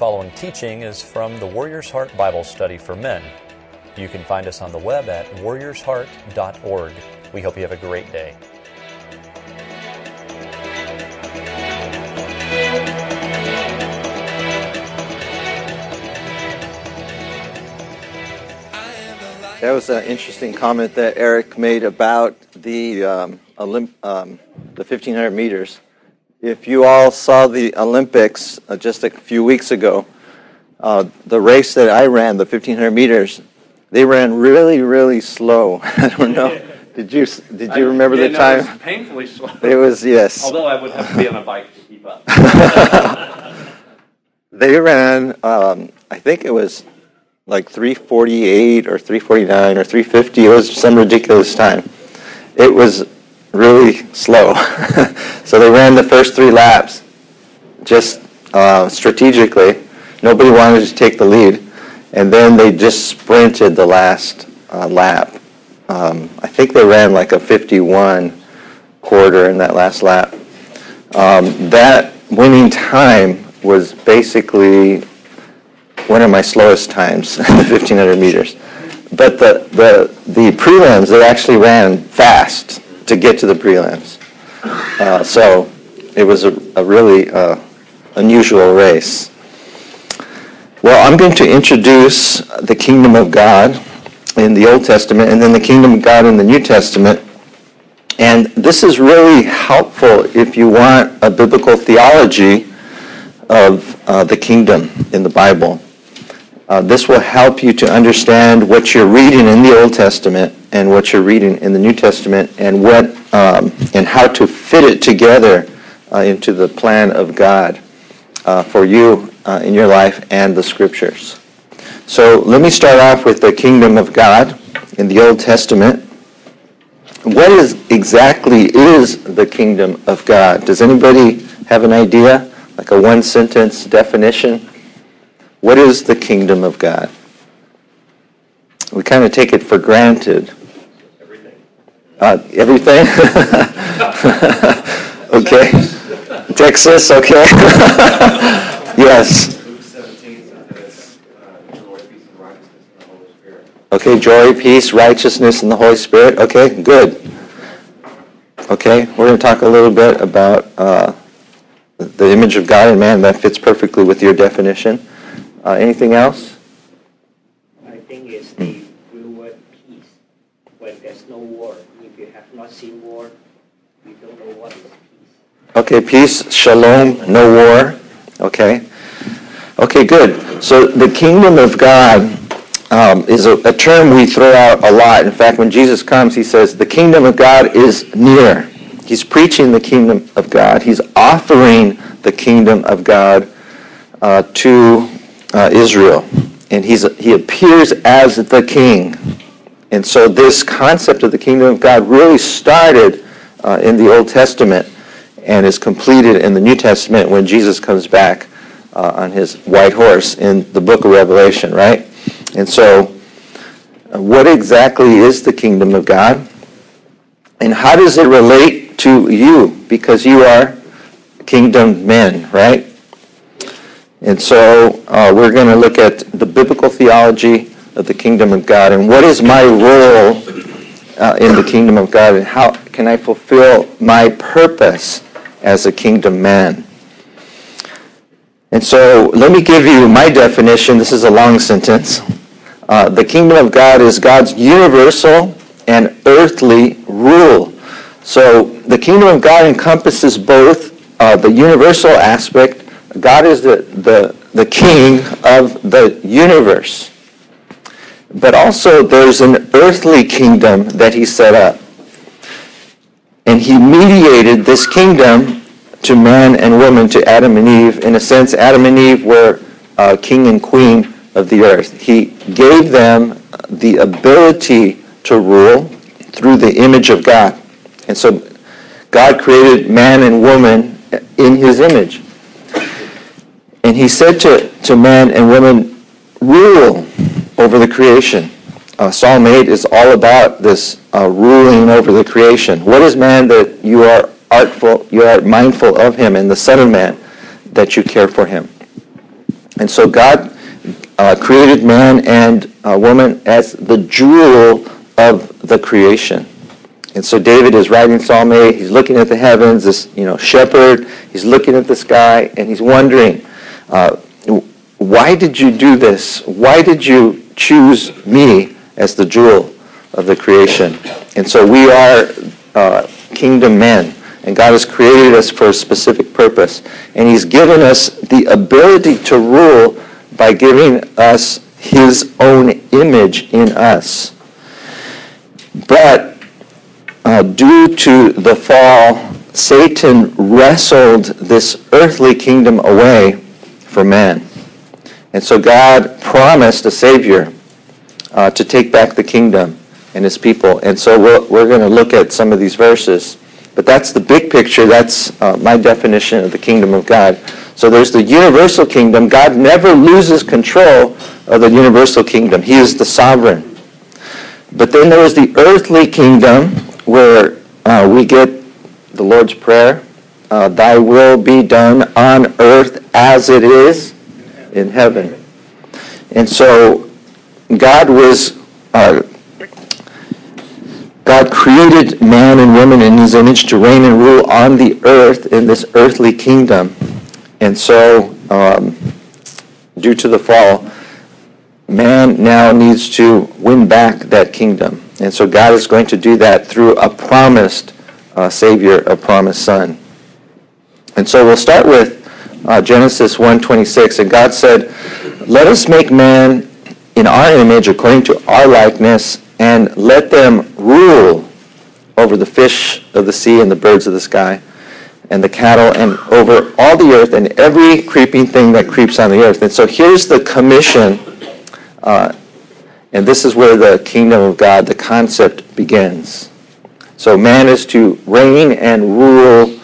following teaching is from the Warrior's Heart Bible Study for Men. You can find us on the web at warriorsheart.org. We hope you have a great day. That was an interesting comment that Eric made about the um, Olymp- um, the 1500 meters. If you all saw the Olympics uh, just a few weeks ago, uh, the race that I ran, the 1500 meters, they ran really, really slow. I don't know. Did you did you remember yeah, the no, time? It was painfully slow. It was yes. Although I would have to be on a bike to keep up. They ran. Um, I think it was like 348 or 349 or 350. It was some ridiculous time. It was really slow. so they ran the first three laps just uh, strategically. Nobody wanted to take the lead. And then they just sprinted the last uh, lap. Um, I think they ran like a 51 quarter in that last lap. Um, that winning time was basically one of my slowest times the 1500 meters. But the, the, the prelims, they actually ran fast to get to the prelims. Uh, so it was a, a really uh, unusual race. Well, I'm going to introduce the kingdom of God in the Old Testament and then the kingdom of God in the New Testament. And this is really helpful if you want a biblical theology of uh, the kingdom in the Bible. Uh, this will help you to understand what you're reading in the Old Testament and what you're reading in the New Testament and what um, and how to fit it together uh, into the plan of God uh, for you uh, in your life and the Scriptures. So let me start off with the kingdom of God in the Old Testament. What is exactly is the kingdom of God? Does anybody have an idea? Like a one sentence definition? What is the kingdom of God? We kind of take it for granted. Uh, everything? okay. Texas, okay. yes. Luke 17 says that it's joy, peace, and righteousness in the Holy Spirit. Okay, joy, peace, righteousness, and the Holy Spirit. Okay, good. Okay, we're going to talk a little bit about uh, the image of God and man. That fits perfectly with your definition. Uh, anything else? I think it's the real word peace. When there's no war, if you have not seen war, you Okay, peace, shalom, no war. Okay. Okay, good. So the kingdom of God um, is a, a term we throw out a lot. In fact, when Jesus comes, he says, the kingdom of God is near. He's preaching the kingdom of God. He's offering the kingdom of God uh, to uh, Israel. And he's, he appears as the king. And so this concept of the kingdom of God really started uh, in the Old Testament and is completed in the New Testament when Jesus comes back uh, on his white horse in the book of Revelation, right? And so, uh, what exactly is the kingdom of God? And how does it relate to you? Because you are kingdom men, right? And so uh, we're going to look at the biblical theology of the kingdom of God and what is my role uh, in the kingdom of God and how can I fulfill my purpose as a kingdom man. And so let me give you my definition. This is a long sentence. Uh, the kingdom of God is God's universal and earthly rule. So the kingdom of God encompasses both uh, the universal aspect. God is the, the, the king of the universe. But also there's an earthly kingdom that he set up. And he mediated this kingdom to man and woman, to Adam and Eve. In a sense, Adam and Eve were uh, king and queen of the earth. He gave them the ability to rule through the image of God. And so God created man and woman in his image. And he said to, to man and woman, rule over the creation. Uh, Psalm 8 is all about this uh, ruling over the creation. What is man that you are artful, you are mindful of him, and the Son of Man that you care for him? And so God uh, created man and uh, woman as the jewel of the creation. And so David is writing Psalm 8. He's looking at the heavens, this you know shepherd. He's looking at the sky, and he's wondering, uh, why did you do this? Why did you choose me as the jewel of the creation? And so we are uh, kingdom men, and God has created us for a specific purpose, and He's given us the ability to rule by giving us His own image in us. But uh, due to the fall, Satan wrestled this earthly kingdom away for man. And so God promised a Savior uh, to take back the kingdom and his people. And so we're, we're going to look at some of these verses. But that's the big picture. That's uh, my definition of the kingdom of God. So there's the universal kingdom. God never loses control of the universal kingdom. He is the sovereign. But then there is the earthly kingdom where uh, we get the Lord's Prayer. Uh, Thy will be done on earth as it is in heaven. And so God was, uh, God created man and woman in his image to reign and rule on the earth in this earthly kingdom. And so, um, due to the fall, man now needs to win back that kingdom. And so God is going to do that through a promised uh, Savior, a promised Son. And so we'll start with uh, Genesis 1.26. And God said, Let us make man in our image according to our likeness, and let them rule over the fish of the sea and the birds of the sky and the cattle and over all the earth and every creeping thing that creeps on the earth. And so here's the commission uh, and this is where the kingdom of God, the concept begins. So man is to reign and rule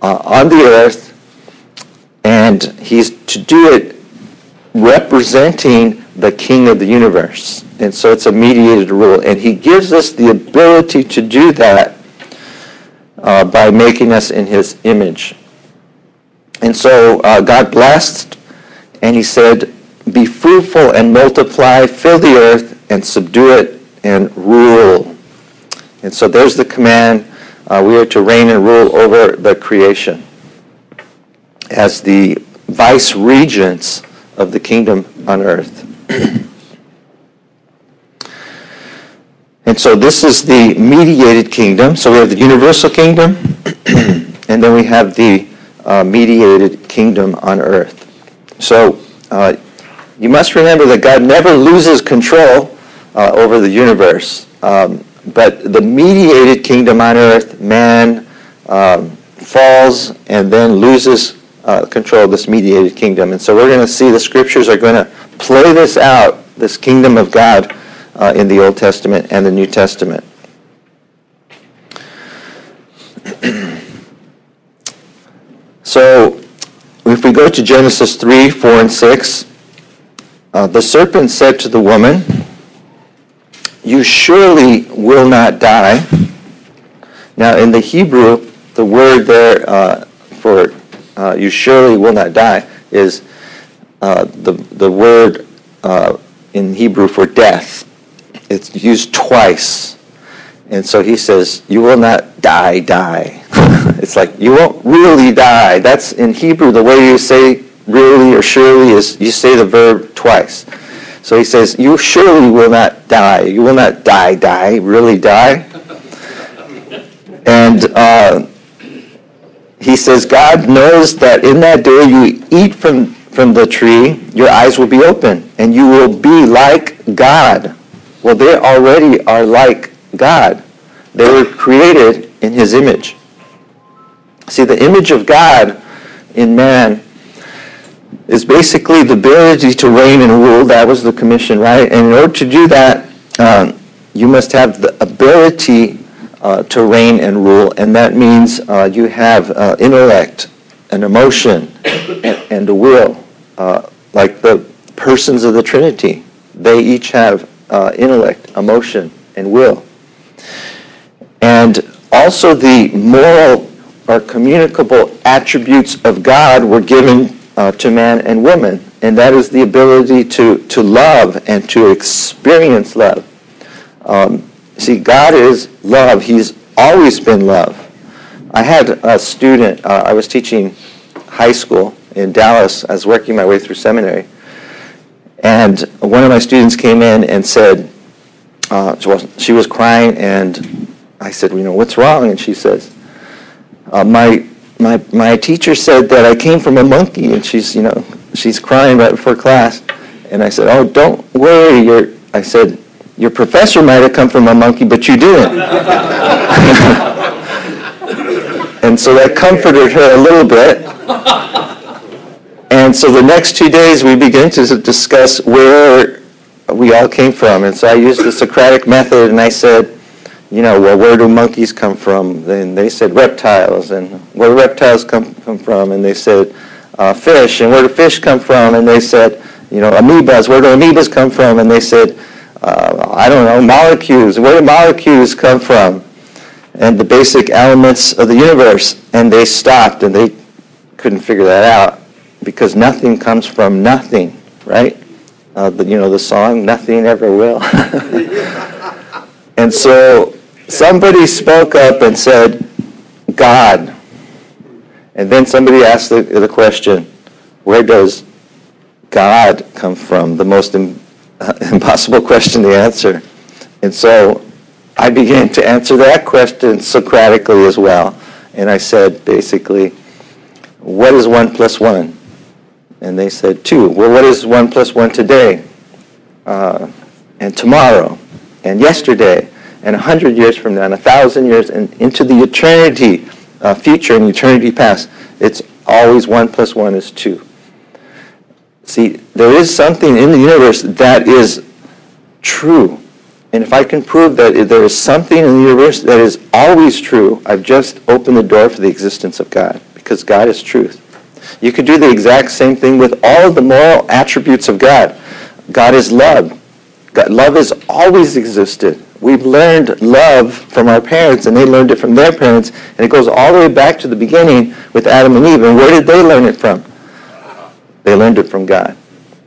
uh, on the earth, and he's to do it representing the king of the universe. And so it's a mediated rule. And he gives us the ability to do that uh, by making us in his image. And so uh, God blessed, and he said, be fruitful and multiply, fill the earth and subdue it and rule. And so there's the command. Uh, we are to reign and rule over the creation as the vice regents of the kingdom on earth. and so this is the mediated kingdom. So we have the universal kingdom, and then we have the uh, mediated kingdom on earth. So uh, you must remember that God never loses control uh, over the universe. Um, but the mediated kingdom on earth, man um, falls and then loses uh, control of this mediated kingdom. And so we're going to see the scriptures are going to play this out, this kingdom of God uh, in the Old Testament and the New Testament. so if we go to Genesis 3, 4, and 6, uh, the serpent said to the woman, You surely will not die. Now, in the Hebrew, the word there uh, for uh, you surely will not die is uh, the, the word uh, in Hebrew for death. It's used twice. And so he says, You will not die, die. it's like, You won't really die. That's in Hebrew, the way you say really or surely is you say the verb twice. So he says, You surely will not die. You will not die, die, really die. And uh, he says, God knows that in that day you eat from, from the tree, your eyes will be open, and you will be like God. Well, they already are like God. They were created in his image. See, the image of God in man is basically the ability to reign and rule. That was the commission, right? And in order to do that, um, you must have the ability to reign and rule, and that means uh, you have uh, intellect, an emotion, and, a will, uh, like the persons of the Trinity. They each have uh, intellect, emotion, and will. And also the moral or communicable attributes of God were given uh, to man and woman. and that is the ability to, to love and to experience love. Um, see, God is love. He's always been love. I had a student, uh, I was teaching high school in Dallas. I was working my way through seminary. And one of my students came in and said, uh, she, was, she was crying, and I said, you know, what's wrong? And she says, uh, my, my, my teacher said that I came from a monkey, and she's, you know, she's crying right before class. And I said, oh, don't worry. You're, I said, your professor might have come from a monkey, but you didn't. and so that comforted her a little bit. And so the next two days we began to discuss where we all came from. And so I used the Socratic method and I said, you know, well, where do monkeys come from? And they said reptiles. And where do reptiles come, come from? And they said uh, fish. And where do fish come from? And they said, you know, amoebas. Where do amoebas come from? And they said, uh, I don't know, molecules. Where do molecules come from? And the basic elements of the universe. And they stopped and they couldn't figure that out because nothing comes from nothing, right? Uh, the, you know the song, Nothing Ever Will. and so somebody spoke up and said, God. And then somebody asked the, the question, where does God come from? The most impossible question to answer. And so I began to answer that question Socratically as well. And I said, basically, what is 1 plus 1? And they said, 2. Well, what is 1 plus 1 today? Uh, and tomorrow? And yesterday? And a 100 years from now? And 1,000 years? And into the eternity uh, future and eternity past? It's always 1 plus 1 is 2. See, there is something in the universe that is true. And if I can prove that there is something in the universe that is always true, I've just opened the door for the existence of God, because God is truth. You could do the exact same thing with all of the moral attributes of God. God is love. God, love has always existed. We've learned love from our parents, and they learned it from their parents, and it goes all the way back to the beginning with Adam and Eve. And where did they learn it from? They learned it from God,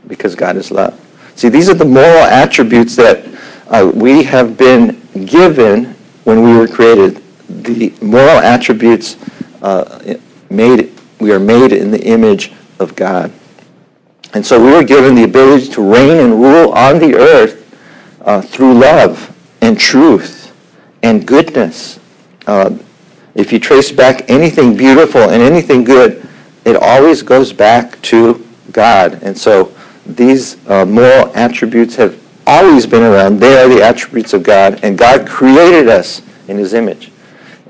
because God is love. See, these are the moral attributes that uh, we have been given when we were created. The moral attributes uh, made, we are made in the image of God. And so we were given the ability to reign and rule on the earth uh, through love and truth and goodness. Uh, if you trace back anything beautiful and anything good, it always goes back to God. And so these uh, moral attributes have always been around. They are the attributes of God, and God created us in His image.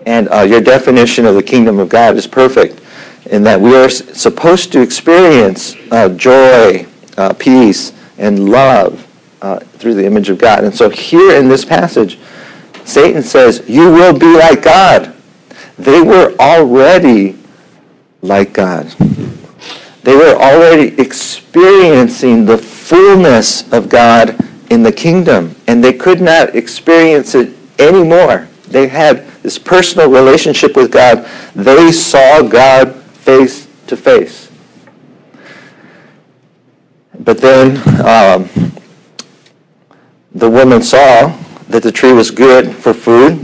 And uh, your definition of the kingdom of God is perfect in that we are supposed to experience uh, joy, uh, peace, and love uh, through the image of God. And so here in this passage, Satan says, You will be like God. They were already like God. They were already experiencing the fullness of God in the kingdom, and they could not experience it anymore. They had this personal relationship with God. They saw God face to face. But then um, the woman saw that the tree was good for food,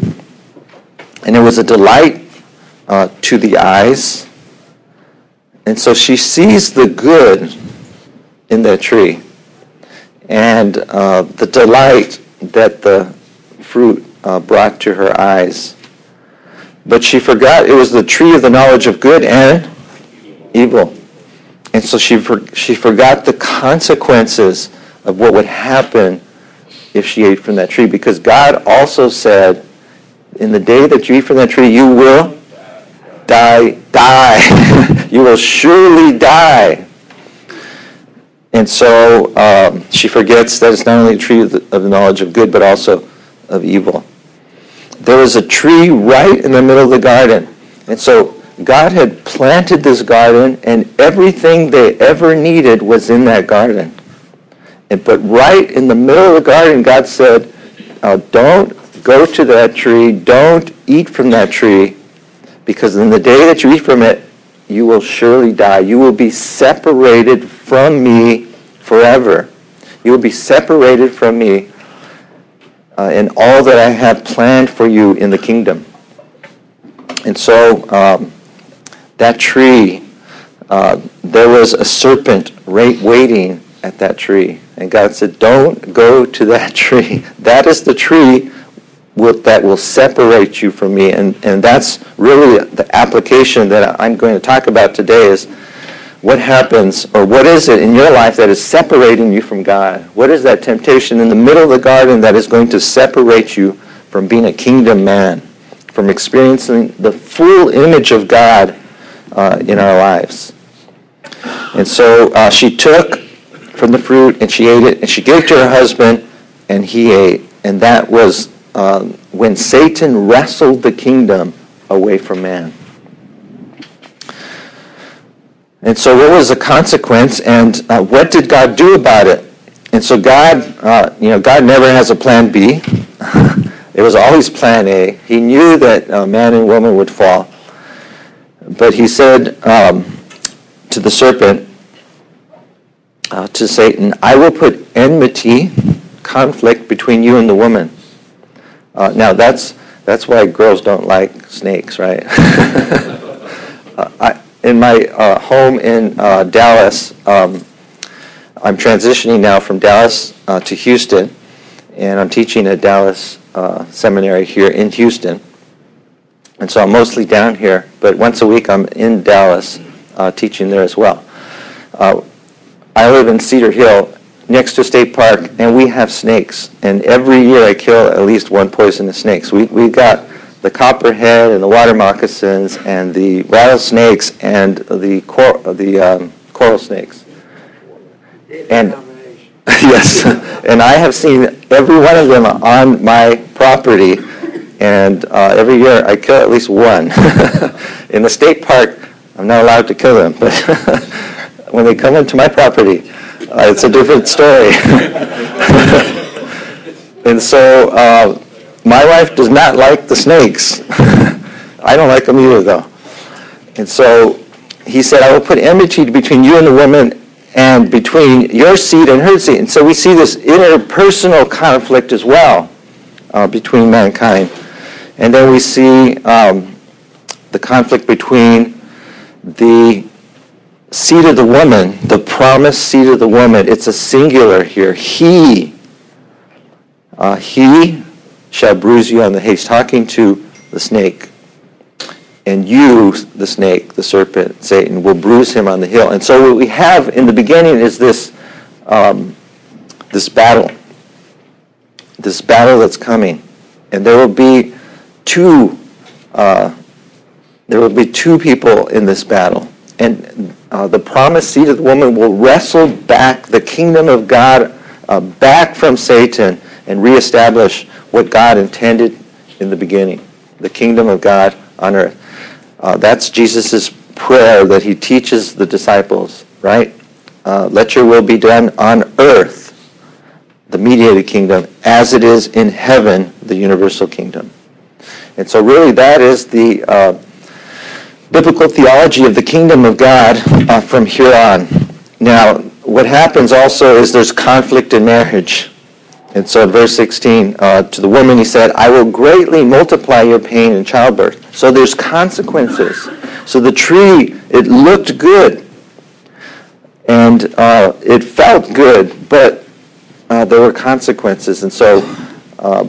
and it was a delight uh, to the eyes. And so she sees the good in that tree and uh, the delight that the fruit uh, brought to her eyes. But she forgot it was the tree of the knowledge of good and evil. And so she, for, she forgot the consequences of what would happen if she ate from that tree. Because God also said, in the day that you eat from that tree, you will die, die. you will surely die. And so um, she forgets that it's not only a tree of the, of the knowledge of good, but also of evil. There was a tree right in the middle of the garden. And so God had planted this garden, and everything they ever needed was in that garden. And, but right in the middle of the garden, God said, don't go to that tree, don't eat from that tree, because in the day that you eat from it, you will surely die. You will be separated from me forever. You will be separated from me uh, in all that I have planned for you in the kingdom. And so um, that tree, uh, there was a serpent right waiting at that tree. And God said, Don't go to that tree. That is the tree that will separate you from me. And, and that's really the application that I'm going to talk about today is what happens or what is it in your life that is separating you from God? What is that temptation in the middle of the garden that is going to separate you from being a kingdom man, from experiencing the full image of God uh, in our lives? And so uh, she took from the fruit and she ate it and she gave it to her husband and he ate. And that was um, when Satan wrestled the kingdom away from man. And so, what was the consequence, and uh, what did God do about it? And so, God, uh, you know, God never has a plan B. it was always plan A. He knew that uh, man and woman would fall. But he said um, to the serpent, uh, to Satan, I will put enmity, conflict between you and the woman. Uh, now, that's, that's why girls don't like snakes, right? Uh, I, in my uh, home in uh, Dallas, um, I'm transitioning now from Dallas uh, to Houston, and I'm teaching at Dallas uh, Seminary here in Houston. And so I'm mostly down here, but once a week I'm in Dallas teaching there as well. I live in Cedar Hill next to state park, and we have snakes. And every year I kill at least one poisonous snake. So we, we got the copperhead and the water moccasins and the rattlesnakes and the cor- the um, coral snakes. And yes, and I have seen every one of them on my property, and uh, every year I kill at least one. In the state park, I'm not allowed to kill them, but when they come into my property, uh, it's a different story. and so. Uh, my wife does not like the snakes. I don't like them either, though. And so he said, I will put enmity between you and the woman and between your seed and her seed. And so we see this interpersonal conflict as well uh, between mankind. And then we see um, the conflict between the seed of the woman, the promised seed of the woman. It's a singular here. He, uh, he shall bruise you on the head. He's talking to the snake. And you, the snake, the serpent, Satan, will bruise him on the heel. And so what we have in the beginning is this, um, this battle. This battle that's coming. And there will be two, uh, there will be two people in this battle. And uh, the promised seed of the woman will wrestle back the kingdom of God uh, back from Satan and reestablish what God intended in the beginning, the kingdom of God on earth. Uh, that's Jesus' prayer that he teaches the disciples, right? Uh, let your will be done on earth, the mediated kingdom, as it is in heaven, the universal kingdom. And so really that is the uh, biblical theology of the kingdom of God uh, from here on. Now, what happens also is there's conflict in marriage. And so in verse 16, uh, to the woman he said, I will greatly multiply your pain in childbirth. So there's consequences. So the tree, it looked good. And uh, it felt good, but uh, there were consequences. And so uh,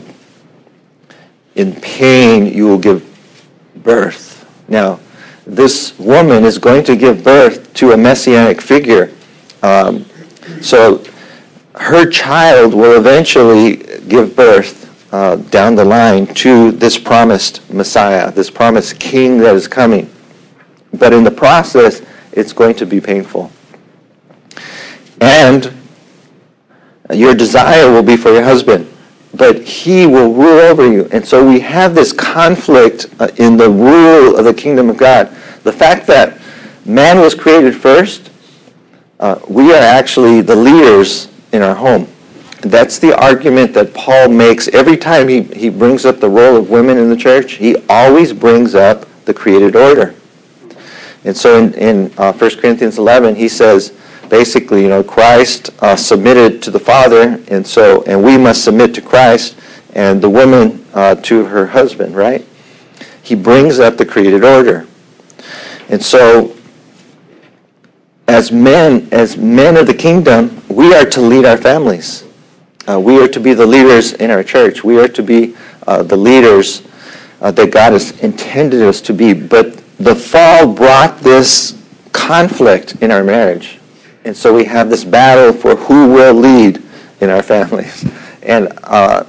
in pain you will give birth. Now, this woman is going to give birth to a messianic figure. Um, so her child will eventually give birth uh, down the line to this promised Messiah, this promised King that is coming. But in the process, it's going to be painful. And your desire will be for your husband, but he will rule over you. And so we have this conflict uh, in the rule of the kingdom of God. The fact that man was created first, uh, we are actually the leaders in our home. That's the argument that Paul makes every time he, he brings up the role of women in the church. He always brings up the created order. And so in, in uh, 1 Corinthians 11, he says, basically, you know, Christ uh, submitted to the Father, and so and we must submit to Christ, and the woman uh, to her husband, right? He brings up the created order, and so as men, as men of the kingdom, we are to lead our families. Uh, we are to be the leaders in our church. We are to be uh, the leaders uh, that God has intended us to be. But the fall brought this conflict in our marriage. And so we have this battle for who will lead in our families. And uh,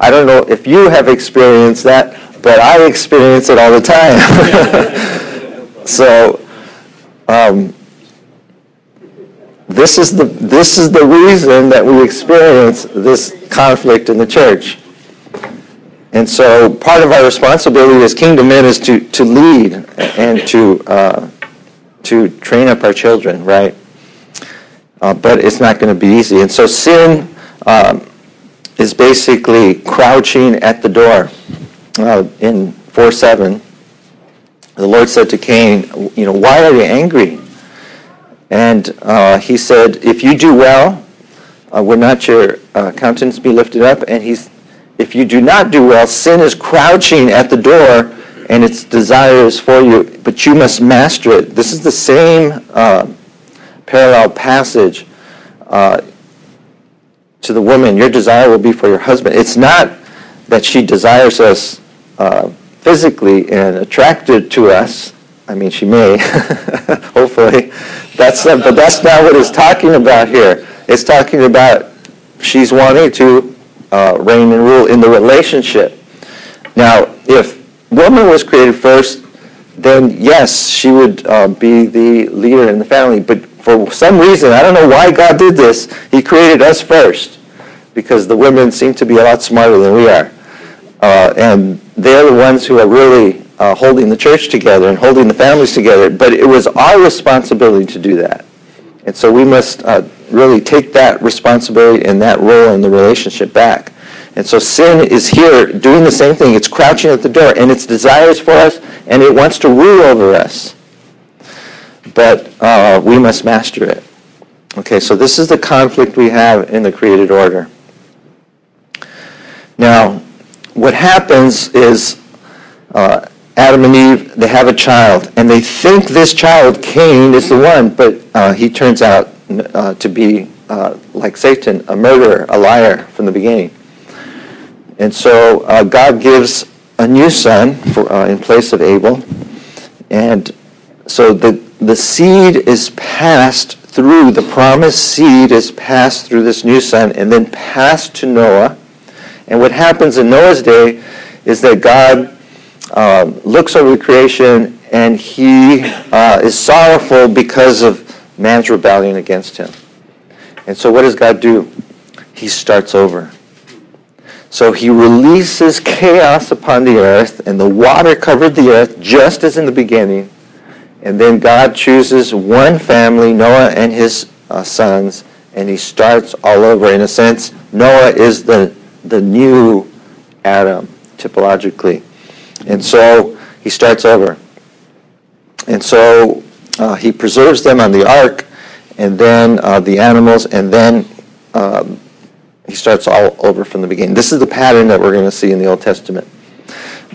I don't know if you have experienced that, but I experience it all the time. so um, this is the this is the reason that we experience this conflict in the church. And so part of our responsibility as kingdom men is to, to lead and to uh, to train up our children, right? Uh, but it's not going to be easy. And so sin um, is basically crouching at the door. Uh, in 4 7, the Lord said to Cain, You know, why are you angry? And uh, he said, If you do well, uh, would not your uh, countenance be lifted up? And he's, if you do not do well, sin is crouching at the door and its desires for you, but you must master it. This is the same uh, parallel passage uh, to the woman. Your desire will be for your husband. It's not that she desires us uh, physically and attracted to us. I mean, she may, hopefully. That's but that's not what it's talking about here. It's talking about she's wanting to uh, reign and rule in the relationship. Now, if woman was created first, then yes, she would uh, be the leader in the family. But for some reason, I don't know why God did this, He created us first because the women seem to be a lot smarter than we are. Uh, and they're the ones who are really uh, holding the church together and holding the families together. But it was our responsibility to do that. And so we must uh, really take that responsibility and that role in the relationship back. And so sin is here doing the same thing. It's crouching at the door, and its desires for us, and it wants to rule over us. But uh, we must master it. Okay, so this is the conflict we have in the created order. Now, what happens is uh, Adam and Eve, they have a child, and they think this child, Cain, is the one, but uh, he turns out uh, to be, uh, like Satan, a murderer, a liar from the beginning. And so uh, God gives a new son for, uh, in place of Abel. And so the, the seed is passed through, the promised seed is passed through this new son and then passed to Noah. And what happens in Noah's day is that God uh, looks over the creation and he uh, is sorrowful because of man's rebellion against him. And so what does God do? He starts over. So he releases chaos upon the earth, and the water covered the earth just as in the beginning. And then God chooses one family, Noah and his uh, sons, and he starts all over. In a sense, Noah is the, the new Adam, typologically. And so he starts over. And so uh, he preserves them on the ark, and then uh, the animals, and then um, he starts all over from the beginning. This is the pattern that we're going to see in the Old Testament.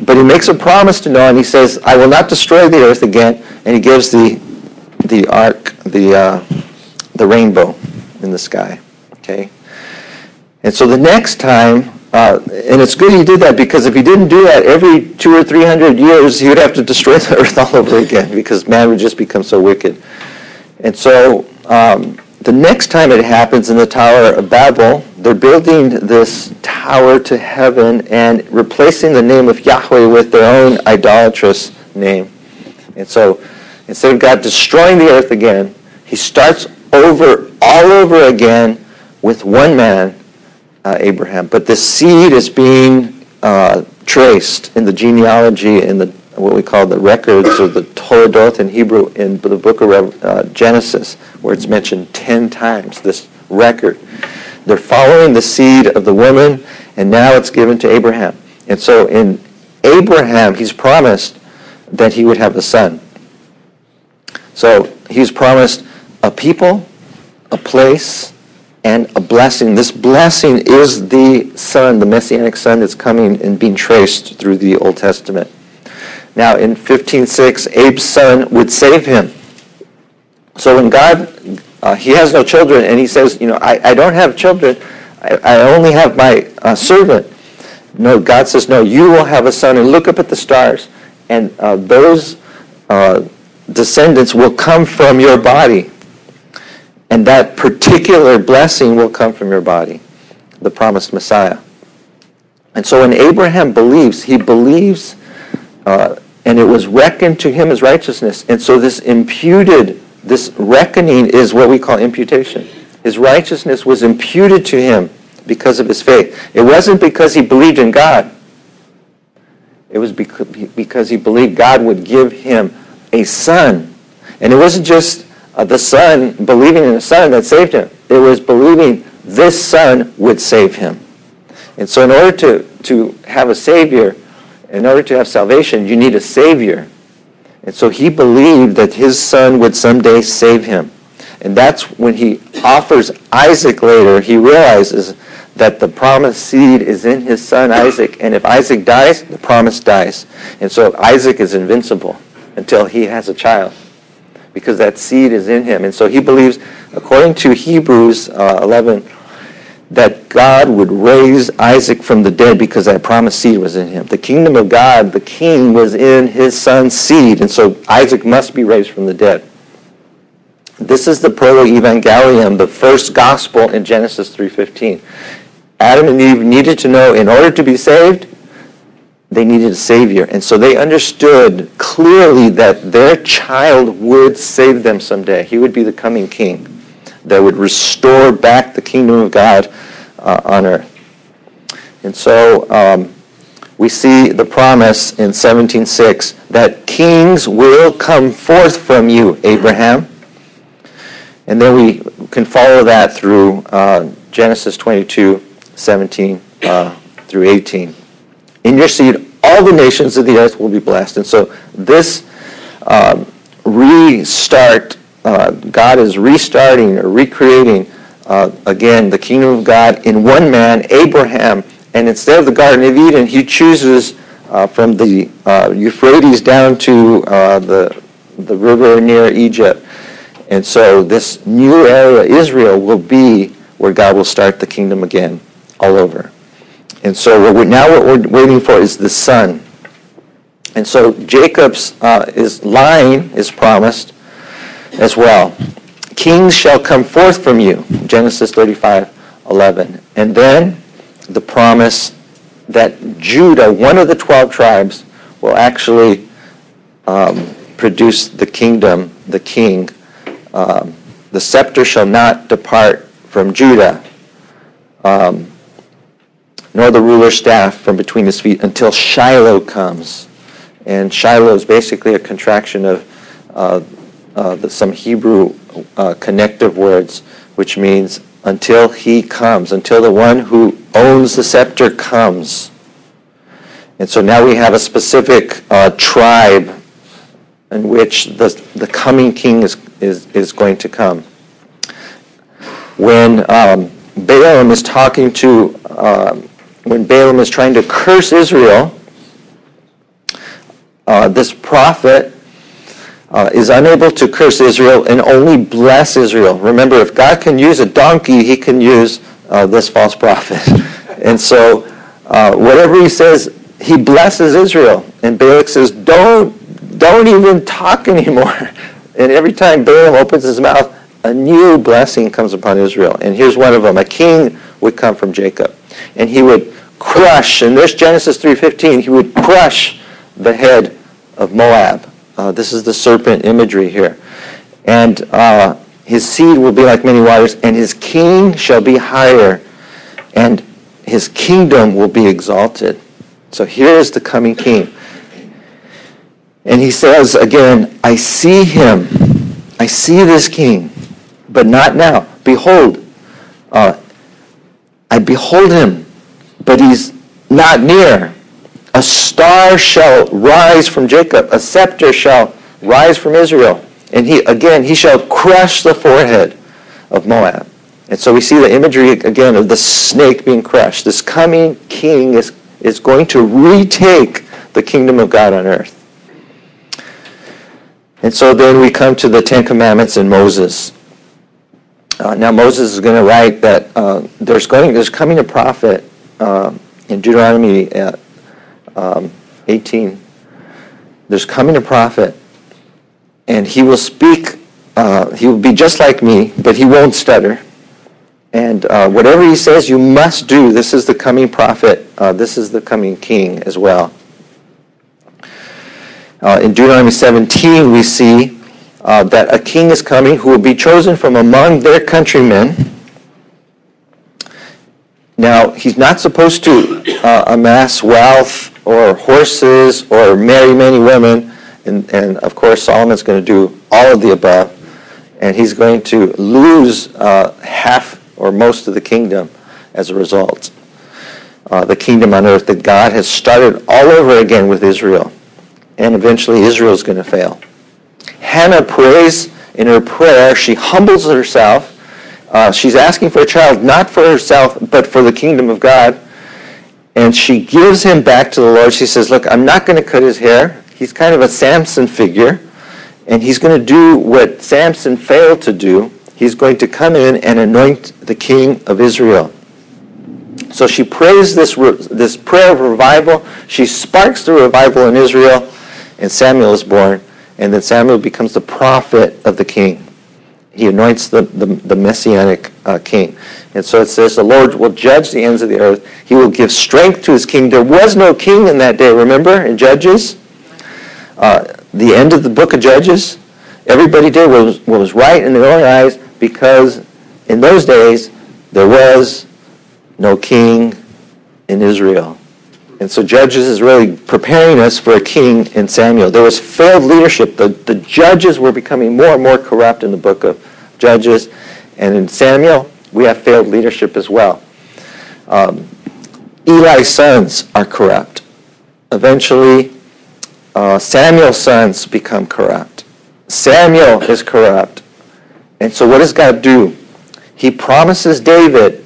But he makes a promise to Noah, and he says, "I will not destroy the earth again." And he gives the the ark, the uh, the rainbow in the sky. Okay. And so the next time, uh, and it's good he did that because if he didn't do that, every two or three hundred years he would have to destroy the earth all over again because man would just become so wicked. And so um, the next time it happens in the Tower of Babel, they're building this tower to heaven and replacing the name of Yahweh with their own idolatrous name. And so instead of God destroying the earth again, he starts over, all over again with one man, uh, Abraham. But the seed is being uh, traced in the genealogy, in the what we call the records of the Toledot in Hebrew in the book of uh, Genesis, where it's mentioned 10 times, this record. They're following the seed of the woman, and now it's given to Abraham. And so in Abraham, he's promised that he would have a son. So he's promised a people a place, and a blessing. This blessing is the son, the messianic son that's coming and being traced through the Old Testament. Now, in 15:6, Abe's son would save him. So when God, uh, he has no children, and he says, you know, I, I don't have children. I, I only have my uh, servant. No, God says, no, you will have a son, and look up at the stars, and uh, those uh, descendants will come from your body. And that particular blessing will come from your body, the promised Messiah. And so when Abraham believes, he believes, uh, and it was reckoned to him as righteousness. And so this imputed, this reckoning is what we call imputation. His righteousness was imputed to him because of his faith. It wasn't because he believed in God. It was because he believed God would give him a son. And it wasn't just uh, the son, believing in the son that saved him. It was believing this son would save him. And so in order to, to have a savior, in order to have salvation, you need a savior. And so he believed that his son would someday save him. And that's when he offers Isaac later, he realizes that the promised seed is in his son Isaac. And if Isaac dies, the promise dies. And so Isaac is invincible until he has a child because that seed is in him. And so he believes, according to Hebrews uh, 11, that God would raise Isaac from the dead because that promised seed was in him. The kingdom of God, the king, was in his son's seed, and so Isaac must be raised from the dead. This is the proto-evangelium, the first gospel in Genesis 3.15. Adam and Eve needed to know in order to be saved, they needed a savior. And so they understood clearly that their child would save them someday. He would be the coming king that would restore back the kingdom of God uh, on earth. And so um, we see the promise in 17.6 that kings will come forth from you, Abraham. And then we can follow that through uh, Genesis 22, 17 uh, through 18 in your seed, all the nations of the earth will be blessed. And so this uh, restart, uh, God is restarting or recreating uh, again the kingdom of God in one man, Abraham. And instead of the Garden of Eden, he chooses uh, from the uh, Euphrates down to uh, the, the river near Egypt. And so this new area, Israel, will be where God will start the kingdom again all over. And so what now what we're waiting for is the son. And so Jacob's uh, is line is promised as well. Kings shall come forth from you, Genesis 35, 11. And then the promise that Judah, one of the 12 tribes, will actually um, produce the kingdom, the king. Um, the scepter shall not depart from Judah. Um, nor the ruler's staff from between his feet until Shiloh comes. And Shiloh is basically a contraction of uh, uh, the, some Hebrew uh, connective words, which means until he comes, until the one who owns the scepter comes. And so now we have a specific uh, tribe in which the, the coming king is, is, is going to come. When um, Balaam is talking to um, when Balaam is trying to curse Israel, uh, this prophet uh, is unable to curse Israel and only bless Israel. Remember, if God can use a donkey, he can use uh, this false prophet. and so, uh, whatever he says, he blesses Israel. And Balak says, don't, don't even talk anymore. And every time Balaam opens his mouth, a new blessing comes upon Israel. And here's one of them. A king would come from Jacob. And he would crush, in this Genesis 3.15, he would crush the head of Moab. Uh, this is the serpent imagery here. And uh, his seed will be like many waters, and his king shall be higher, and his kingdom will be exalted. So here is the coming king. And he says again, I see him. I see this king, but not now. Behold, uh, I behold him but he's not near. A star shall rise from Jacob, a scepter shall rise from Israel. And he again he shall crush the forehead of Moab. And so we see the imagery again of the snake being crushed. This coming king is, is going to retake the kingdom of God on earth. And so then we come to the Ten Commandments and Moses. Uh, now Moses is going to write that uh, there's going there's coming a prophet uh, in Deuteronomy uh, um, 18. There's coming a prophet, and he will speak. Uh, he will be just like me, but he won't stutter. And uh, whatever he says, you must do. This is the coming prophet. this is the coming king as well. in Deuteronomy 17, we see uh, that a king is coming who will be chosen from among their countrymen. Now, he's not supposed to uh, amass wealth or horses or marry many women. And, and of course, Solomon's going to do all of the above. And he's going to lose uh, half or most of the kingdom as a result. Uh, the kingdom on earth that God has started all over again with Israel. And eventually, Israel is going to fail. Hannah prays in her prayer. She humbles herself. Uh, she's asking for a child, not for herself, but for the kingdom of God. And she gives him back to the Lord. She says, Look, I'm not going to cut his hair. He's kind of a Samson figure. And he's going to do what Samson failed to do. He's going to come in and anoint the king of Israel. So she prays this, this prayer of revival. She sparks the revival in Israel, and Samuel is born. And then Samuel becomes the prophet of the king. He anoints the, the, the messianic uh, king. And so it says, the Lord will judge the ends of the earth. He will give strength to his king. There was no king in that day, remember, in Judges? Uh, the end of the book of Judges, everybody did what was, what was right in their own eyes because in those days there was no king in Israel. And so Judges is really preparing us for a king in Samuel. There was failed leadership. The, the judges were becoming more and more corrupt in the book of Judges. And in Samuel, we have failed leadership as well. Um, Eli's sons are corrupt. Eventually, uh, Samuel's sons become corrupt. Samuel is corrupt. And so what does God do? He promises David,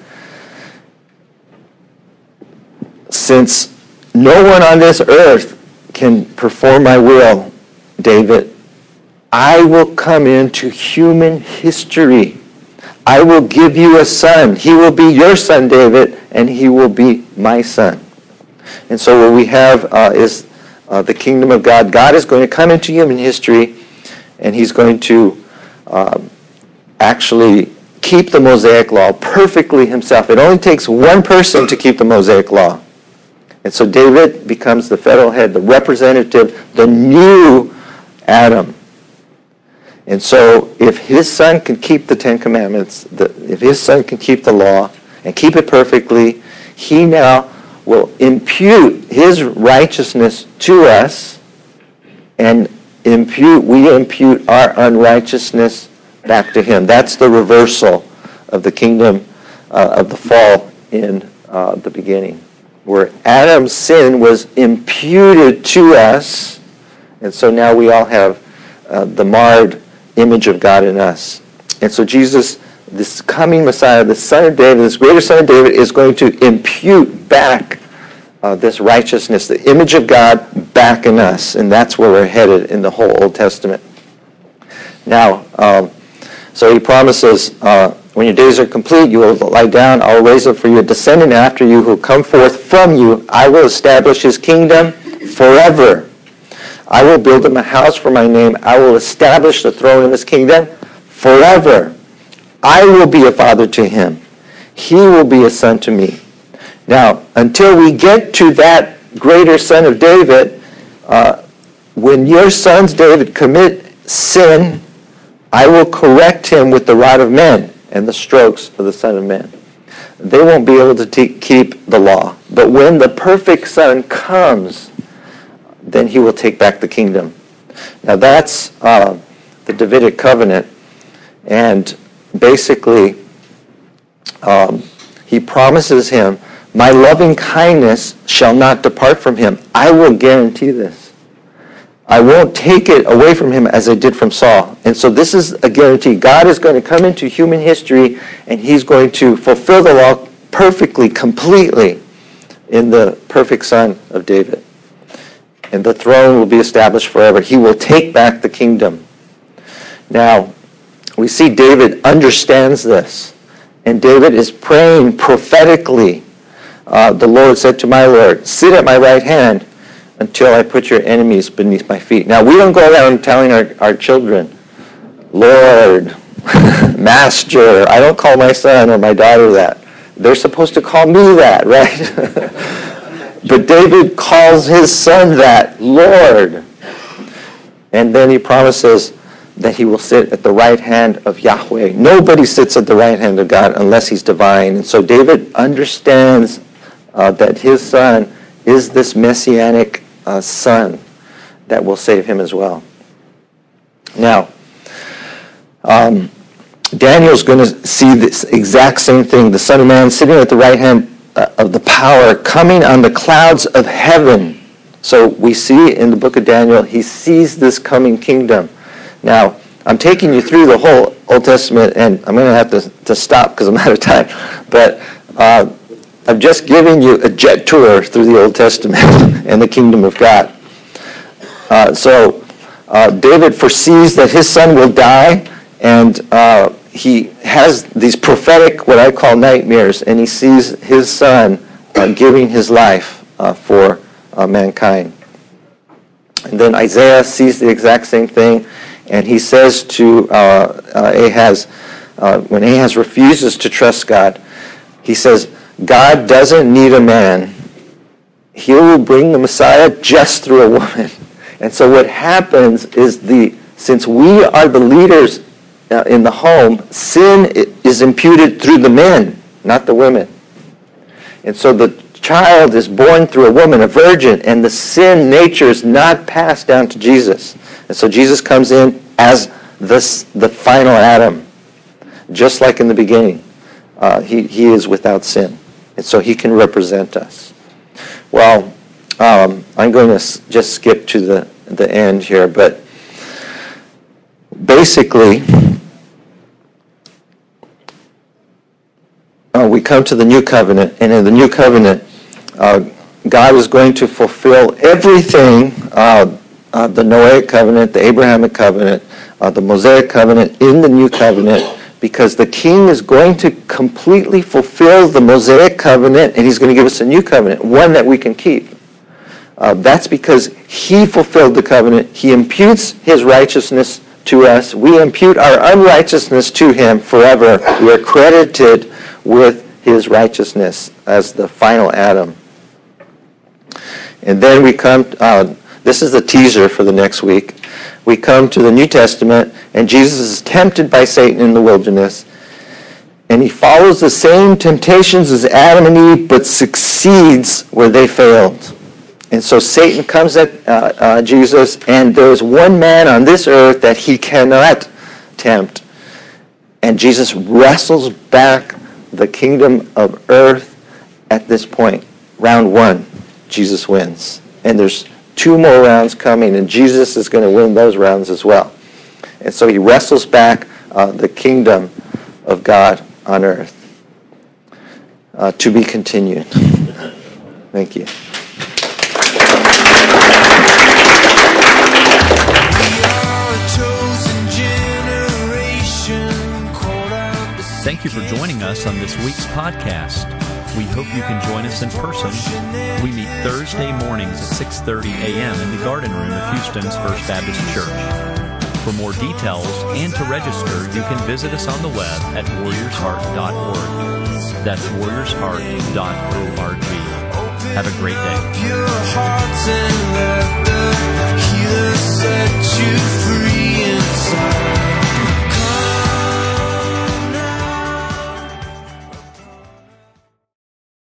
since no one on this earth can perform my will, David. I will come into human history. I will give you a son. He will be your son, David, and he will be my son. And so what we have uh, is uh, the kingdom of God. God is going to come into human history, and he's going to um, actually keep the Mosaic law perfectly himself. It only takes one person to keep the Mosaic law. And so David becomes the federal head, the representative, the new Adam. And so if his son can keep the Ten Commandments, the, if his son can keep the law and keep it perfectly, he now will impute his righteousness to us and impute we impute our unrighteousness back to him. That's the reversal of the kingdom uh, of the fall in uh, the beginning where Adam's sin was imputed to us, and so now we all have uh, the marred image of God in us. And so Jesus, this coming Messiah, the Son of David, this greater Son of David, is going to impute back uh, this righteousness, the image of God, back in us, and that's where we're headed in the whole Old Testament. Now, um, so he promises uh, when your days are complete, you will lie down. I will raise up for you a descendant after you who will come forth from you. I will establish his kingdom forever. I will build him a house for my name. I will establish the throne of his kingdom forever. I will be a father to him. He will be a son to me. Now, until we get to that greater son of David, uh, when your sons, David, commit sin, I will correct him with the rod of men and the strokes of the Son of Man. They won't be able to te- keep the law. But when the perfect Son comes, then he will take back the kingdom. Now that's uh, the Davidic covenant. And basically, um, he promises him, My loving kindness shall not depart from him. I will guarantee this. I won't take it away from him as I did from Saul. And so this is a guarantee. God is going to come into human history and he's going to fulfill the law perfectly, completely in the perfect son of David. And the throne will be established forever. He will take back the kingdom. Now, we see David understands this. And David is praying prophetically. Uh, the Lord said to my Lord, Sit at my right hand until I put your enemies beneath my feet. Now, we don't go around telling our, our children, Lord, Master. I don't call my son or my daughter that. They're supposed to call me that, right? but David calls his son that, Lord. And then he promises that he will sit at the right hand of Yahweh. Nobody sits at the right hand of God unless he's divine. And so David understands uh, that his son is this messianic uh, son that will save him as well. Now, um, Daniel's going to see this exact same thing. The Son of Man sitting at the right hand uh, of the power, coming on the clouds of heaven. So we see in the book of Daniel, he sees this coming kingdom. Now, I'm taking you through the whole Old Testament, and I'm going to have to, to stop because I'm out of time. But uh, I'm just giving you a jet tour through the Old Testament and the kingdom of God. Uh, so uh, David foresees that his son will die, and uh, he has these prophetic, what I call nightmares, and he sees his son uh, giving his life uh, for uh, mankind. And then Isaiah sees the exact same thing, and he says to Ahaz, when Ahaz refuses to trust God, he says, God doesn't need a man. He will bring the Messiah just through a woman. And so what happens is the since we are the leaders uh, in the home, sin is imputed through the men, not the women. And so the child is born through a woman, a virgin, and the sin nature is not passed down to Jesus. And so Jesus comes in as this, the final Adam, just like in the beginning. Uh, he, he is without sin. And so he can represent us. Well, um, I'm going to just skip to the, the end here, but basically, uh, we come to the new covenant, and in the new covenant, uh, God is going to fulfill everything uh, uh the Noahic covenant, the Abrahamic covenant, uh, the Mosaic covenant in the new covenant, because the king is going to completely fulfill the Mosaic covenant, and he's going to give us a new covenant, one that we can keep. Uh, that's because he fulfilled the covenant. He imputes his righteousness to us. We impute our unrighteousness to him forever. We are credited with his righteousness as the final Adam. And then we come, uh, this is the teaser for the next week. We come to the New Testament, and Jesus is tempted by Satan in the wilderness. And he follows the same temptations as Adam and Eve, but succeeds where they failed. And so Satan comes at uh, uh, Jesus, and there's one man on this earth that he cannot tempt. And Jesus wrestles back the kingdom of earth at this point. Round one, Jesus wins. And there's two more rounds coming, and Jesus is going to win those rounds as well. And so he wrestles back uh, the kingdom of God on earth. Uh, to be continued. Thank you. Thank you for joining us on this week's podcast. We hope you can join us in person. We meet Thursday mornings at 6:30 a.m. in the Garden Room of Houston's First Baptist Church. For more details and to register, you can visit us on the web at warriorsheart.org. That's warriorsheart.org. Have a great day.